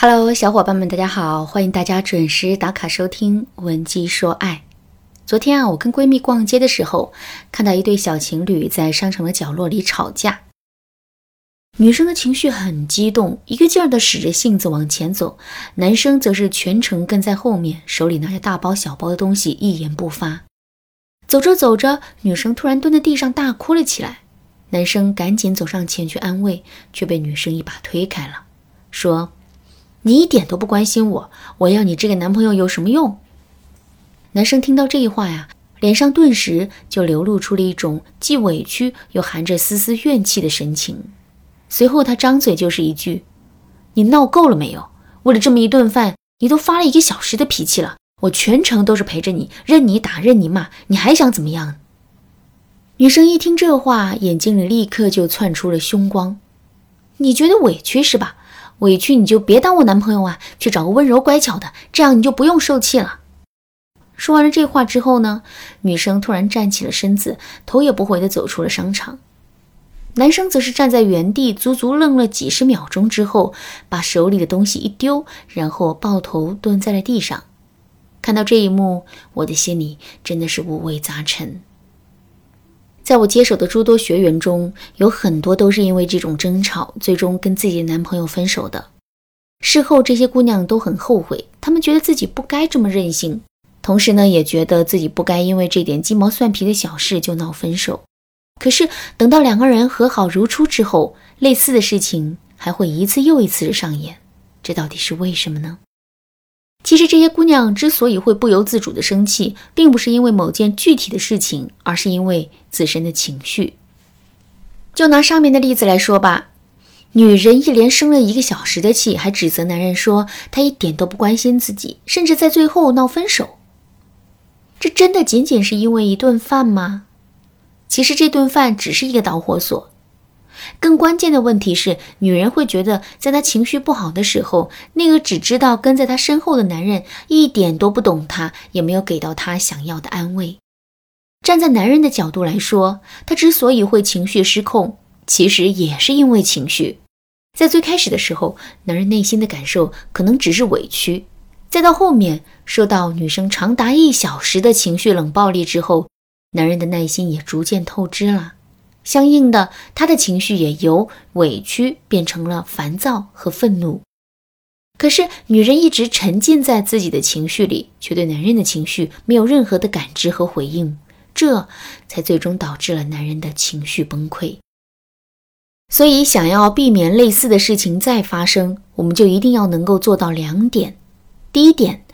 Hello，小伙伴们，大家好！欢迎大家准时打卡收听《文姬说爱》。昨天啊，我跟闺蜜逛街的时候，看到一对小情侣在商场的角落里吵架。女生的情绪很激动，一个劲儿的使着性子往前走；男生则是全程跟在后面，手里拿着大包小包的东西，一言不发。走着走着，女生突然蹲在地上大哭了起来。男生赶紧走上前去安慰，却被女生一把推开了，说。你一点都不关心我，我要你这个男朋友有什么用？男生听到这一话呀，脸上顿时就流露出了一种既委屈又含着丝丝怨气的神情。随后他张嘴就是一句：“你闹够了没有？为了这么一顿饭，你都发了一个小时的脾气了。我全程都是陪着你，任你打，任你骂，你还想怎么样？”女生一听这话，眼睛里立刻就窜出了凶光。你觉得委屈是吧？委屈你就别当我男朋友啊，去找个温柔乖巧的，这样你就不用受气了。说完了这话之后呢，女生突然站起了身子，头也不回地走出了商场。男生则是站在原地，足足愣了几十秒钟之后，把手里的东西一丢，然后抱头蹲在了地上。看到这一幕，我的心里真的是五味杂陈。在我接手的诸多学员中，有很多都是因为这种争吵，最终跟自己的男朋友分手的。事后，这些姑娘都很后悔，她们觉得自己不该这么任性，同时呢，也觉得自己不该因为这点鸡毛蒜皮的小事就闹分手。可是，等到两个人和好如初之后，类似的事情还会一次又一次的上演，这到底是为什么呢？其实这些姑娘之所以会不由自主的生气，并不是因为某件具体的事情，而是因为自身的情绪。就拿上面的例子来说吧，女人一连生了一个小时的气，还指责男人说他一点都不关心自己，甚至在最后闹分手。这真的仅仅是因为一顿饭吗？其实这顿饭只是一个导火索。更关键的问题是，女人会觉得，在她情绪不好的时候，那个只知道跟在她身后的男人一点都不懂她，也没有给到她想要的安慰。站在男人的角度来说，他之所以会情绪失控，其实也是因为情绪。在最开始的时候，男人内心的感受可能只是委屈；再到后面，受到女生长达一小时的情绪冷暴力之后，男人的耐心也逐渐透支了。相应的，他的情绪也由委屈变成了烦躁和愤怒。可是，女人一直沉浸在自己的情绪里，却对男人的情绪没有任何的感知和回应，这才最终导致了男人的情绪崩溃。所以，想要避免类似的事情再发生，我们就一定要能够做到两点：第一点，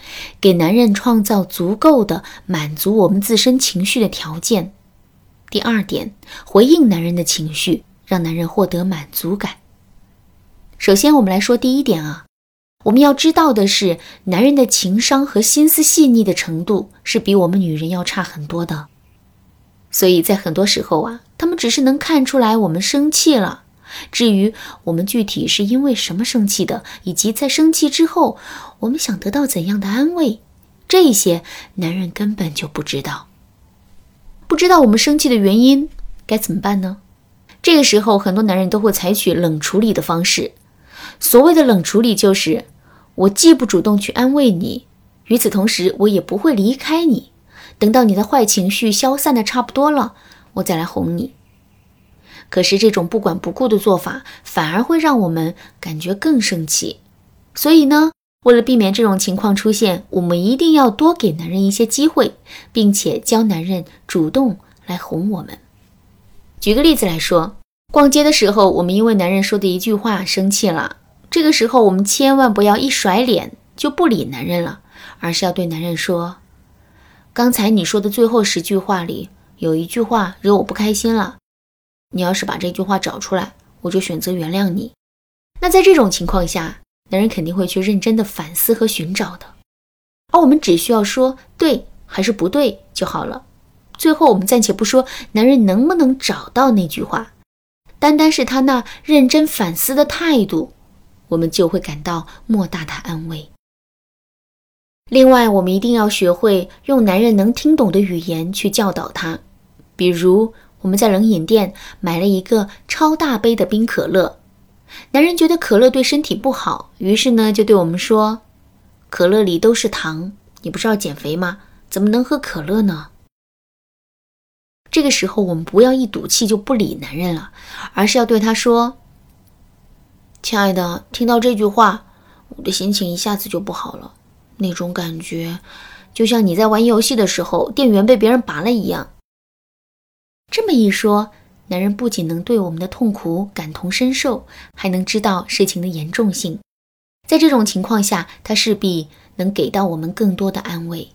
给男人创造足够的满足我们自身情绪的条件。第二点，回应男人的情绪，让男人获得满足感。首先，我们来说第一点啊，我们要知道的是，男人的情商和心思细腻的程度是比我们女人要差很多的。所以在很多时候啊，他们只是能看出来我们生气了，至于我们具体是因为什么生气的，以及在生气之后我们想得到怎样的安慰，这些男人根本就不知道。不知道我们生气的原因该怎么办呢？这个时候，很多男人都会采取冷处理的方式。所谓的冷处理，就是我既不主动去安慰你，与此同时，我也不会离开你。等到你的坏情绪消散的差不多了，我再来哄你。可是这种不管不顾的做法，反而会让我们感觉更生气。所以呢？为了避免这种情况出现，我们一定要多给男人一些机会，并且教男人主动来哄我们。举个例子来说，逛街的时候，我们因为男人说的一句话生气了，这个时候我们千万不要一甩脸就不理男人了，而是要对男人说：“刚才你说的最后十句话里有一句话惹我不开心了，你要是把这句话找出来，我就选择原谅你。”那在这种情况下，男人肯定会去认真的反思和寻找的，而我们只需要说对还是不对就好了。最后，我们暂且不说男人能不能找到那句话，单单是他那认真反思的态度，我们就会感到莫大的安慰。另外，我们一定要学会用男人能听懂的语言去教导他，比如我们在冷饮店买了一个超大杯的冰可乐。男人觉得可乐对身体不好，于是呢就对我们说：“可乐里都是糖，你不是要减肥吗？怎么能喝可乐呢？”这个时候，我们不要一赌气就不理男人了，而是要对他说：“亲爱的，听到这句话，我的心情一下子就不好了。那种感觉，就像你在玩游戏的时候，电源被别人拔了一样。”这么一说。男人不仅能对我们的痛苦感同身受，还能知道事情的严重性。在这种情况下，他势必能给到我们更多的安慰。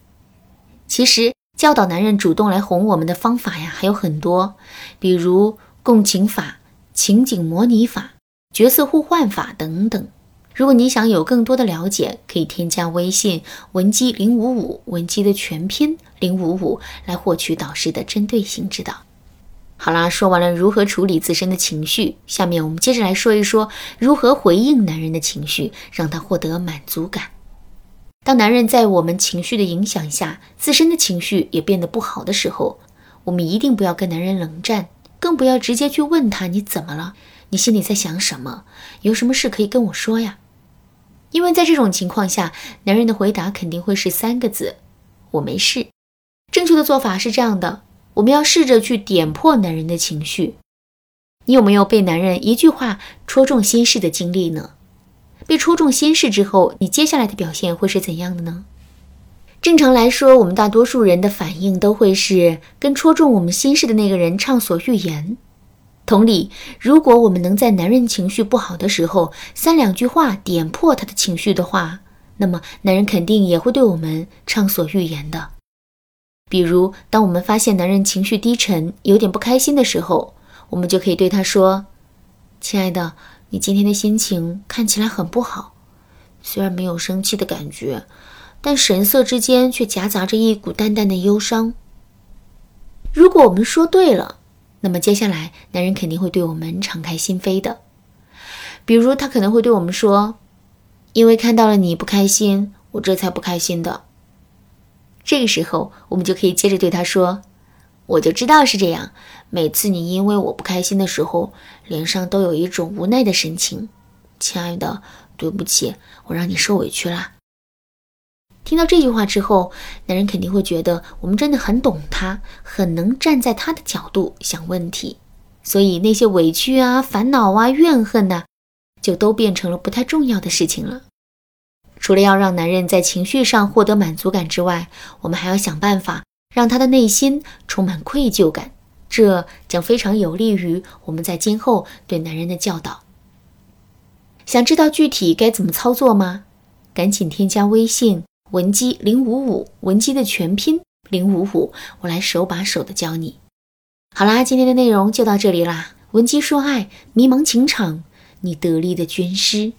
其实，教导男人主动来哄我们的方法呀，还有很多，比如共情法、情景模拟法、角色互换法等等。如果你想有更多的了解，可以添加微信文姬零五五，文姬的全拼零五五，来获取导师的针对性指导。好啦，说完了如何处理自身的情绪，下面我们接着来说一说如何回应男人的情绪，让他获得满足感。当男人在我们情绪的影响下，自身的情绪也变得不好的时候，我们一定不要跟男人冷战，更不要直接去问他你怎么了，你心里在想什么，有什么事可以跟我说呀？因为在这种情况下，男人的回答肯定会是三个字：我没事。正确的做法是这样的。我们要试着去点破男人的情绪。你有没有被男人一句话戳中心事的经历呢？被戳中心事之后，你接下来的表现会是怎样的呢？正常来说，我们大多数人的反应都会是跟戳中我们心事的那个人畅所欲言。同理，如果我们能在男人情绪不好的时候三两句话点破他的情绪的话，那么男人肯定也会对我们畅所欲言的。比如，当我们发现男人情绪低沉、有点不开心的时候，我们就可以对他说：“亲爱的，你今天的心情看起来很不好，虽然没有生气的感觉，但神色之间却夹杂着一股淡淡的忧伤。”如果我们说对了，那么接下来男人肯定会对我们敞开心扉的。比如，他可能会对我们说：“因为看到了你不开心，我这才不开心的。”这个时候，我们就可以接着对他说：“我就知道是这样。每次你因为我不开心的时候，脸上都有一种无奈的神情。亲爱的，对不起，我让你受委屈了。”听到这句话之后，男人肯定会觉得我们真的很懂他，很能站在他的角度想问题。所以那些委屈啊、烦恼啊、怨恨呐，就都变成了不太重要的事情了。除了要让男人在情绪上获得满足感之外，我们还要想办法让他的内心充满愧疚感，这将非常有利于我们在今后对男人的教导。想知道具体该怎么操作吗？赶紧添加微信文姬零五五，文姬的全拼零五五，我来手把手的教你。好啦，今天的内容就到这里啦。文姬说爱，迷茫情场，你得力的军师。